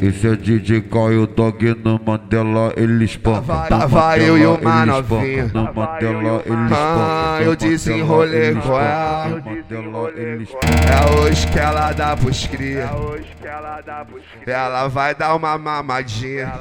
Esse é DJ Caio Dog no Mandela, ele espanca. Tava eu e uma novinha. No Mandela, ele espanca. Ah, eu desenrolei com ela. É hoje que ela dá pros cria. Ela vai dar uma mamadinha.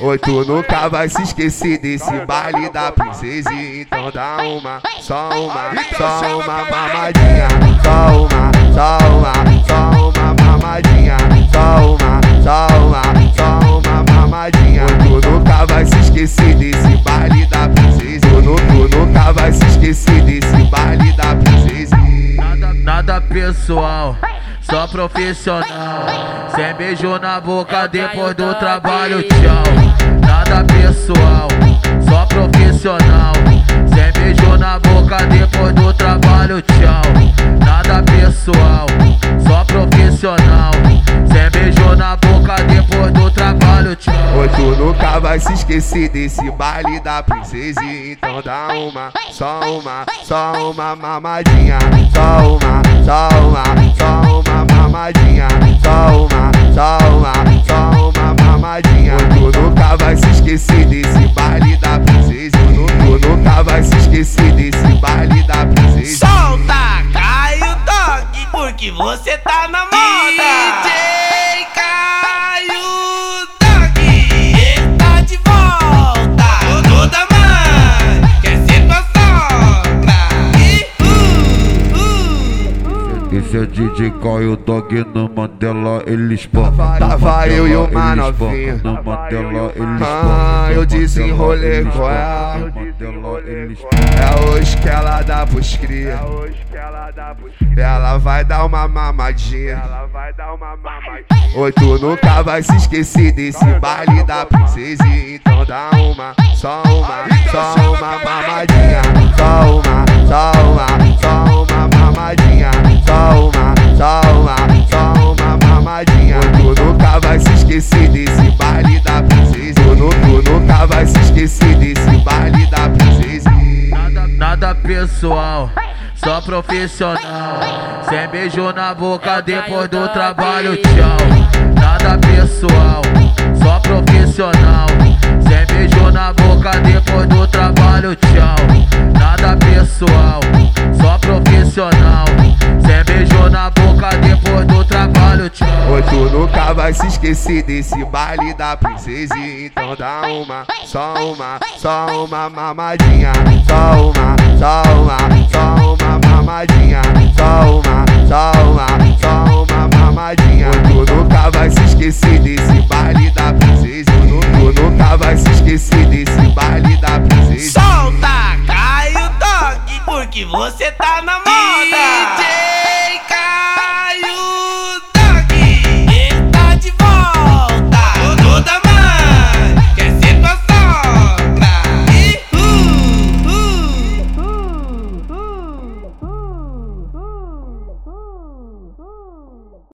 Oi, tu nunca vai se esquecer desse baile da princesa. Então dá uma, só uma, só uma mamadinha. Só uma, só uma, só uma mamadinha. Só uma, só uma, só uma mamadinha. Tu nunca vai se esquecer desse baile da princesa. Tu, nu- tu nunca vai se esquecer desse baile da princesa. Nada, nada pessoal, só profissional. Sem beijo na boca depois do trabalho, tchau. Nada pessoal, só profissional. Sem beijo na boca depois do trabalho, tchau. Nada pessoal, só profissional. Depois do trabalho, tchau. Oi, tu nunca vai se esquecer desse baile da princesa. Então dá uma, só uma, só uma mamadinha. Só uma, só uma, só uma mamadinha. Só uma, só uma, só uma mamadinha. Oi, tu nunca vai se esquecer desse baile da princesa. Tu, tu nunca vai se esquecer desse baile da princesa. Solta, Caio Dog, porque você tá na é DJ Caio Dog no Mandela, ele espanca. Tava eu e uma Ele novinha. No Mandela, ele espanca. Ah, eu desenrolei com ela. Espanca. É hoje que ela dá pros cria. Ela vai dar uma mamadinha. Oi, tu nunca vai se esquecer desse baile da princesa. Então dá uma, só uma, só uma mamadinha. Só uma, só uma esquecer desse baile da princesa. Tu, nu- tu nunca vai se esquecer desse baile da princesa. Nada, nada pessoal, só profissional. Sem beijo na boca depois do trabalho, tchau. Nada pessoal, só profissional. Sem beijo na boca depois do trabalho, vai se esquecer desse baile da princesa. Então dá uma, só uma, só uma mamadinha. Só uma, só uma, só uma mamadinha. Só uma, só uma, só uma mamadinha. Tu nunca vai se esquecer desse baile da princesa. Tu, nu- tu nunca vai se esquecer desse baile da princesa. Solta, Caio Dog, porque você tá na moda. DJ